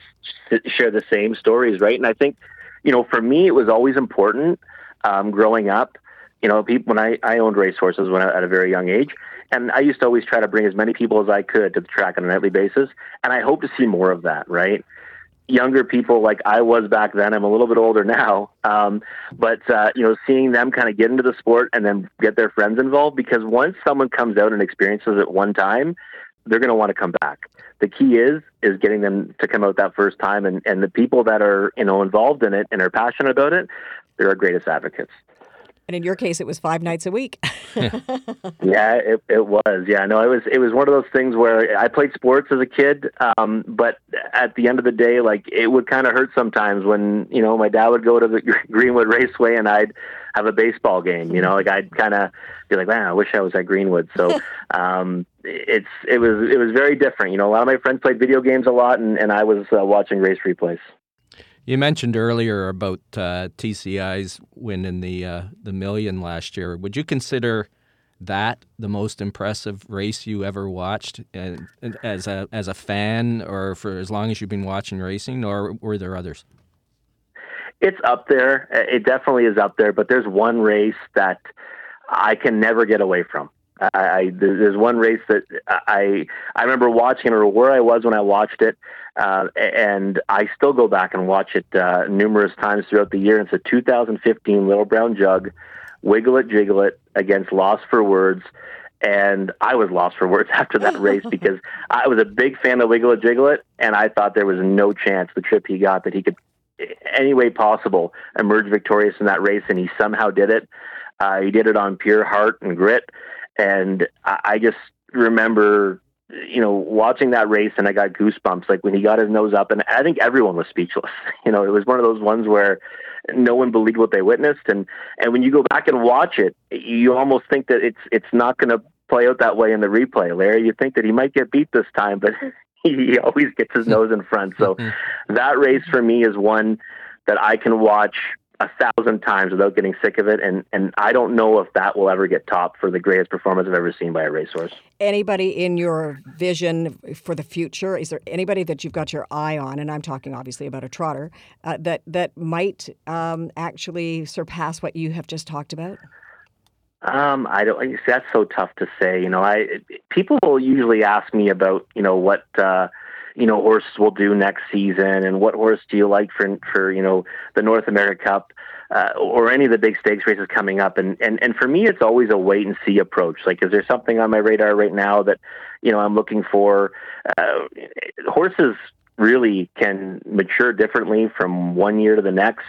share the same stories, right? And I think, you know, for me, it was always important um, growing up. You know, people, when I, I owned racehorses when I, at a very young age, and I used to always try to bring as many people as I could to the track on a nightly basis, and I hope to see more of that, right? Younger people like I was back then. I'm a little bit older now, um, but uh, you know, seeing them kind of get into the sport and then get their friends involved because once someone comes out and experiences it one time, they're going to want to come back. The key is is getting them to come out that first time and, and the people that are you know involved in it and are passionate about it they're our greatest advocates and in your case it was five nights a week yeah it, it was yeah no it was it was one of those things where i played sports as a kid um, but at the end of the day like it would kind of hurt sometimes when you know my dad would go to the greenwood raceway and i'd have a baseball game you know like i'd kind of be like man i wish i was at greenwood so um, it's it was it was very different. You know, a lot of my friends played video games a lot, and, and I was uh, watching race replays. You mentioned earlier about uh, TCI's win in the uh, the million last year. Would you consider that the most impressive race you ever watched, and as a as a fan, or for as long as you've been watching racing, or were there others? It's up there. It definitely is up there. But there's one race that I can never get away from. I, there's one race that I I remember watching or where I was when I watched it, uh, and I still go back and watch it uh, numerous times throughout the year. It's a 2015 Little Brown Jug, Wiggle It Jiggle It against Lost for Words. And I was lost for words after that race because I was a big fan of Wiggle It Jiggle It, and I thought there was no chance the trip he got that he could, any way possible, emerge victorious in that race, and he somehow did it. Uh, he did it on pure heart and grit and I, I just remember, you know, watching that race and I got goosebumps. Like when he got his nose up, and I think everyone was speechless. You know, it was one of those ones where no one believed what they witnessed, and and when you go back and watch it, you almost think that it's it's not going to play out that way in the replay. Larry, you think that he might get beat this time, but he always gets his nose in front. So mm-hmm. that race for me is one that I can watch a thousand times without getting sick of it. And, and I don't know if that will ever get topped for the greatest performance I've ever seen by a racehorse. Anybody in your vision for the future? Is there anybody that you've got your eye on? And I'm talking obviously about a trotter uh, that that might um, actually surpass what you have just talked about. Um, I don't. That's so tough to say. You know, I people will usually ask me about you know what. Uh, you know horses will do next season, and what horse do you like for for you know the North America Cup uh, or any of the big stakes races coming up. And and and for me, it's always a wait and see approach. Like, is there something on my radar right now that you know I'm looking for? Uh, horses really can mature differently from one year to the next.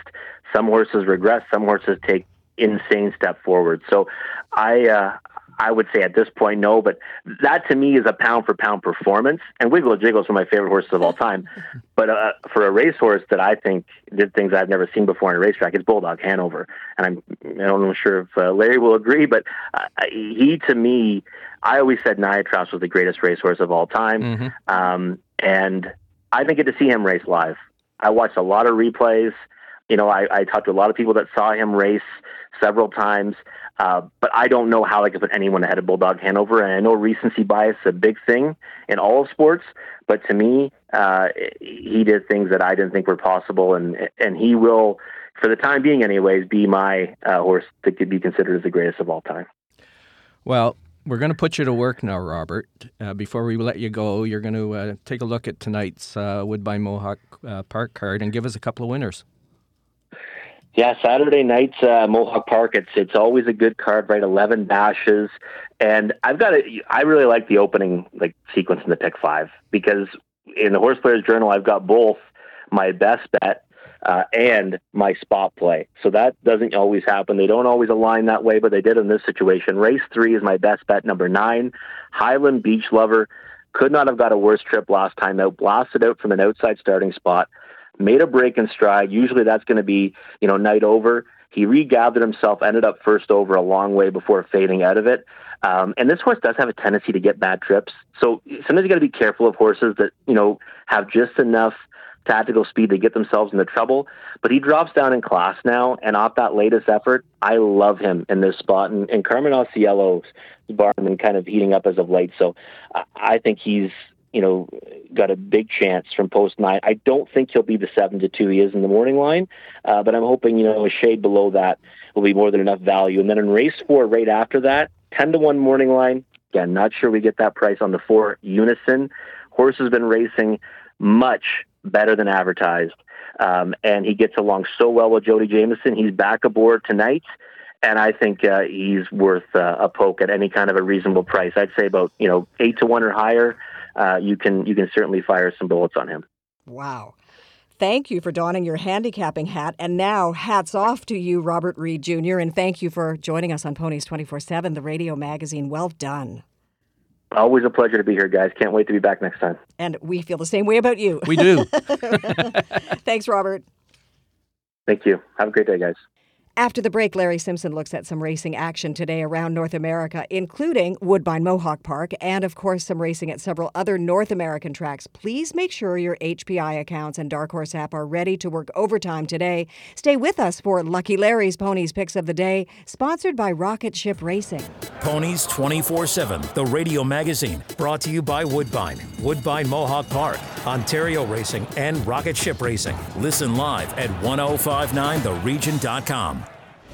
Some horses regress. Some horses take insane step forward. So I uh, I would say at this point, no. But that to me is a pound for pound performance. And Wiggle Jiggle is one of my favorite horses of all time. but uh, for a racehorse that I think did things I've never seen before in a racetrack, it's Bulldog Hanover. And I'm I don't know sure if uh, Larry will agree, but uh, he to me I always said Niatross was the greatest racehorse of all time, Mm-hmm. um, and I didn't get to see him race live. I watched a lot of replays. You know, I, I talked to a lot of people that saw him race several times, uh, but I don't know how I could put anyone ahead of Bulldog Hanover. And I know recency bias is a big thing in all of sports, but to me, uh, he did things that I didn't think were possible, and and he will, for the time being, anyways, be my uh, horse that could be considered as the greatest of all time. Well, we're going to put you to work now, Robert. Uh, before we let you go, you're going to uh, take a look at tonight's uh, Woodbine Mohawk uh, Park card and give us a couple of winners. Yeah, Saturday nights, uh, Mohawk Park. It's it's always a good card, right? Eleven dashes, and I've got a. I really like the opening like sequence in the pick five because in the Horse Players Journal, I've got both my best bet uh, and my spot play. So that doesn't always happen. They don't always align that way, but they did in this situation. Race three is my best bet, number nine, Highland Beach Lover. Could not have got a worse trip last time out. Blasted out from an outside starting spot made a break in stride. Usually that's going to be, you know, night over. He regathered himself, ended up first over a long way before fading out of it. Um, and this horse does have a tendency to get bad trips. So sometimes you got to be careful of horses that, you know, have just enough tactical speed to get themselves into trouble. But he drops down in class now, and off that latest effort, I love him in this spot. And, and Carmen Auciello's bar been kind of heating up as of late. So I, I think he's you know, got a big chance from post nine. I don't think he'll be the seven to two he is in the morning line, uh, but I'm hoping you know a shade below that will be more than enough value. And then in race four, right after that, ten to one morning line. Again, not sure we get that price on the four unison. Horse has been racing much better than advertised, um, and he gets along so well with Jody Jamieson. He's back aboard tonight and I think uh, he's worth uh, a poke at any kind of a reasonable price. I'd say about you know eight to one or higher. Uh, you can you can certainly fire some bullets on him. Wow. Thank you for donning your handicapping hat. And now, hats off to you, Robert Reid Jr., and thank you for joining us on Ponies 24 7, the radio magazine. Well done. Always a pleasure to be here, guys. Can't wait to be back next time. And we feel the same way about you. We do. Thanks, Robert. Thank you. Have a great day, guys. After the break, Larry Simpson looks at some racing action today around North America, including Woodbine Mohawk Park and, of course, some racing at several other North American tracks. Please make sure your HPI accounts and Dark Horse app are ready to work overtime today. Stay with us for Lucky Larry's Ponies Picks of the Day, sponsored by Rocket Ship Racing. Ponies 24 7, the radio magazine, brought to you by Woodbine, Woodbine Mohawk Park, Ontario Racing, and Rocket Ship Racing. Listen live at 1059theregion.com.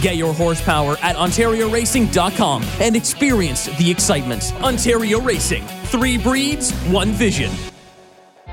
Get your horsepower at OntarioRacing.com and experience the excitement. Ontario Racing. Three breeds, one vision.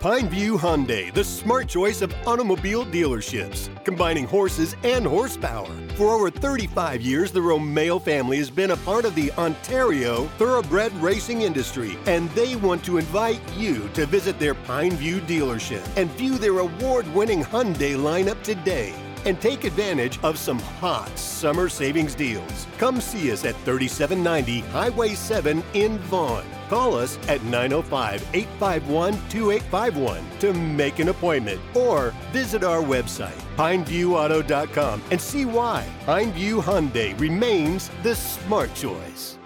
Pineview Hyundai, the smart choice of automobile dealerships, combining horses and horsepower. For over 35 years, the Romeo family has been a part of the Ontario thoroughbred racing industry, and they want to invite you to visit their Pineview dealership and view their award winning Hyundai lineup today and take advantage of some hot summer savings deals. Come see us at 3790 Highway 7 in Vaughan. Call us at 905 851 2851 to make an appointment or visit our website, pineviewauto.com, and see why Pineview Hyundai remains the smart choice.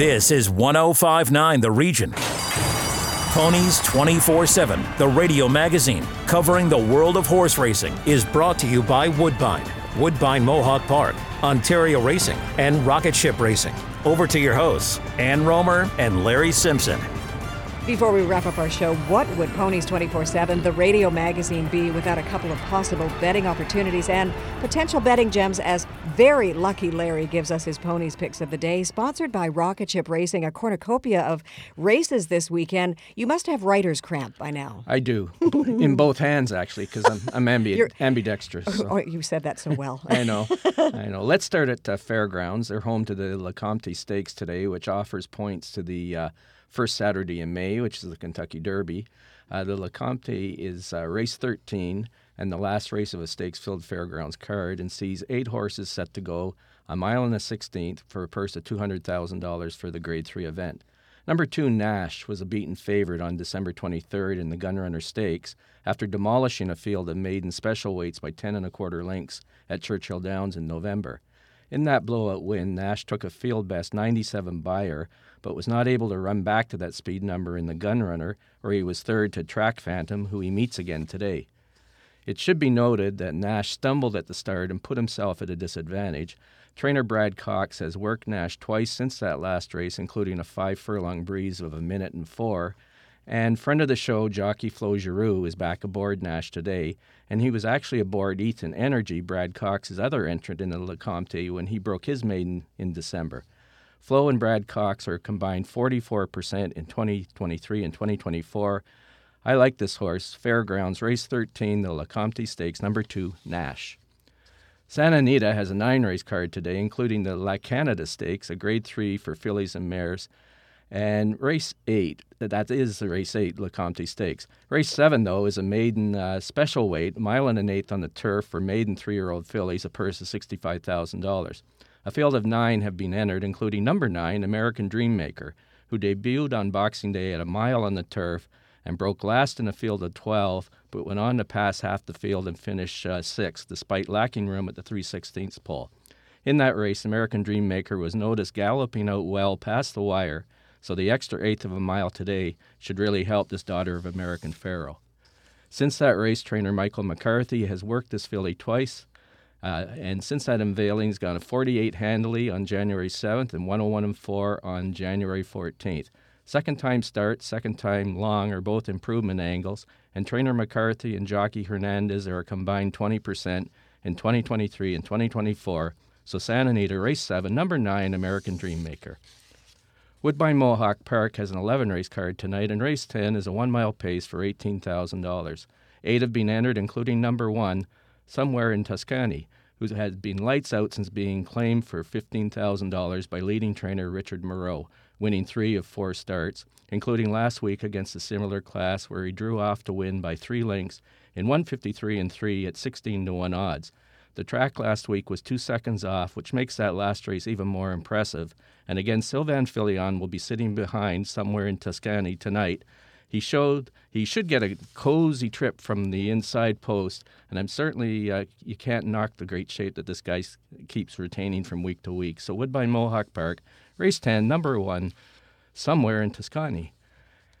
This is 1059 The Region. Ponies 24 7, the radio magazine covering the world of horse racing, is brought to you by Woodbine, Woodbine Mohawk Park, Ontario Racing, and Rocket Ship Racing. Over to your hosts, Ann Romer and Larry Simpson. Before we wrap up our show, what would Ponies 24 7, the radio magazine, be without a couple of possible betting opportunities and potential betting gems as very lucky Larry gives us his ponies picks of the day? Sponsored by Rocket Ship Racing, a cornucopia of races this weekend. You must have writer's cramp by now. I do, in both hands actually, because I'm, I'm ambi- ambidextrous. So. Oh, you said that so well. I know, I know. Let's start at uh, Fairgrounds. They're home to the Lecomte Stakes today, which offers points to the uh, first Saturday in May, which is the Kentucky Derby. Uh, the Lecomte is uh, race 13 and the last race of a stakes-filled fairgrounds card and sees eight horses set to go a mile and a 16th for a purse of $200,000 for the Grade 3 event. Number two, Nash, was a beaten favorite on December 23rd in the Gunrunner Stakes after demolishing a field of maiden special weights by 10 and a quarter lengths at Churchill Downs in November. In that blowout win, Nash took a field best 97 Beyer, but was not able to run back to that speed number in the Gunrunner, where he was third to Track Phantom, who he meets again today. It should be noted that Nash stumbled at the start and put himself at a disadvantage. Trainer Brad Cox has worked Nash twice since that last race, including a five furlong breeze of a minute and four. And friend of the show, jockey Flo Geroux, is back aboard Nash today, and he was actually aboard Ethan Energy, Brad Cox's other entrant in the Lecomte, when he broke his maiden in December. Flo and Brad Cox are combined 44% in 2023 and 2024. I like this horse. Fairgrounds, race 13, the Lecomte Stakes, number two, Nash. Santa Anita has a nine race card today, including the La Canada Stakes, a grade three for fillies and mares, and race eight. That is the race eight, Lecomte Stakes. Race seven, though, is a maiden uh, special weight, mile and an eighth on the turf for maiden three year old fillies, a purse of $65,000. A field of nine have been entered, including number nine, American Dreammaker, who debuted on Boxing Day at a mile on the turf and broke last in a field of 12, but went on to pass half the field and finish uh, sixth, despite lacking room at the 3 16th pole. In that race, American Dreammaker was noticed galloping out well past the wire, so the extra eighth of a mile today should really help this daughter of American Pharoah. Since that race, trainer Michael McCarthy has worked this filly twice, uh, and since that unveiling, he's gone a 48 handily on January 7th and 101 and 4 on January 14th. Second time start, second time long are both improvement angles, and trainer McCarthy and jockey Hernandez are a combined 20% in 2023 and 2024. So Santa Anita, race 7, number 9, American Dreammaker. Woodbine Mohawk Park has an 11 race card tonight, and race 10 is a one mile pace for $18,000. Eight have been entered, including number 1, somewhere in Tuscany, who has been lights out since being claimed for $15,000 by leading trainer Richard Moreau, winning three of four starts, including last week against a similar class where he drew off to win by three lengths in 153 and 3 at 16 to 1 odds. The track last week was two seconds off, which makes that last race even more impressive. And again, Sylvain Filion will be sitting behind somewhere in Tuscany tonight he showed he should get a cozy trip from the inside post, and I'm certainly uh, you can't knock the great shape that this guy keeps retaining from week to week. So Woodbine Mohawk Park, race 10, number one, somewhere in Tuscany.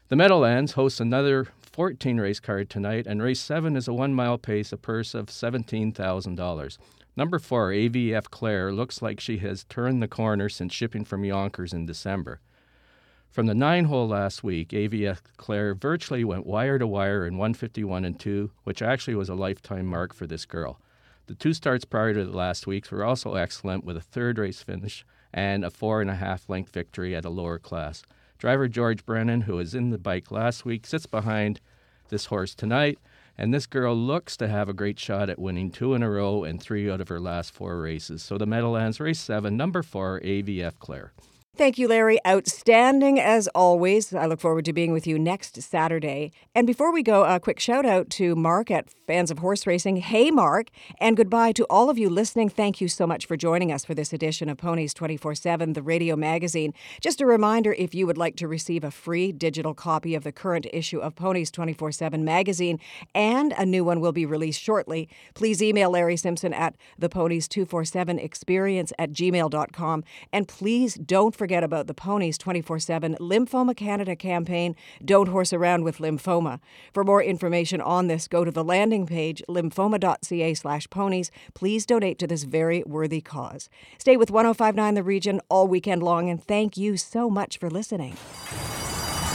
The Meadowlands hosts another 14 race card tonight, and race 7 is a one mile pace, a purse of $17,000. Number 4, AVF Claire, looks like she has turned the corner since shipping from Yonkers in December. From the nine hole last week, AVF Claire virtually went wire to wire in 151 and 2, which actually was a lifetime mark for this girl. The two starts prior to last week's were also excellent, with a third race finish and a four and a half length victory at a lower class. Driver George Brennan, who was in the bike last week, sits behind this horse tonight, and this girl looks to have a great shot at winning two in a row and three out of her last four races. So the Meadowlands race seven, number four, AVF Claire. Thank you, Larry. Outstanding as always. I look forward to being with you next Saturday. And before we go, a quick shout out to Mark at Fans of Horse Racing. Hey, Mark. And goodbye to all of you listening. Thank you so much for joining us for this edition of Ponies 24 7, the radio magazine. Just a reminder if you would like to receive a free digital copy of the current issue of Ponies 24 7 magazine, and a new one will be released shortly, please email Larry Simpson at theponies247experience at gmail.com. And please don't forget about the Ponies 24 7 Lymphoma Canada campaign, Don't Horse Around with Lymphoma. For more information on this, go to the landing page, lymphoma.ca slash ponies. Please donate to this very worthy cause. Stay with 1059 The Region all weekend long, and thank you so much for listening.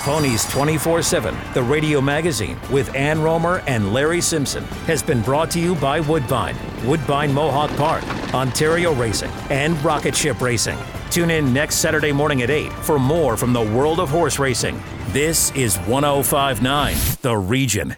Ponies 24 7, the radio magazine with Ann Romer and Larry Simpson, has been brought to you by Woodbine, Woodbine Mohawk Park, Ontario Racing, and Rocket Ship Racing. Tune in next Saturday morning at 8 for more from the world of horse racing. This is 1059, The Region.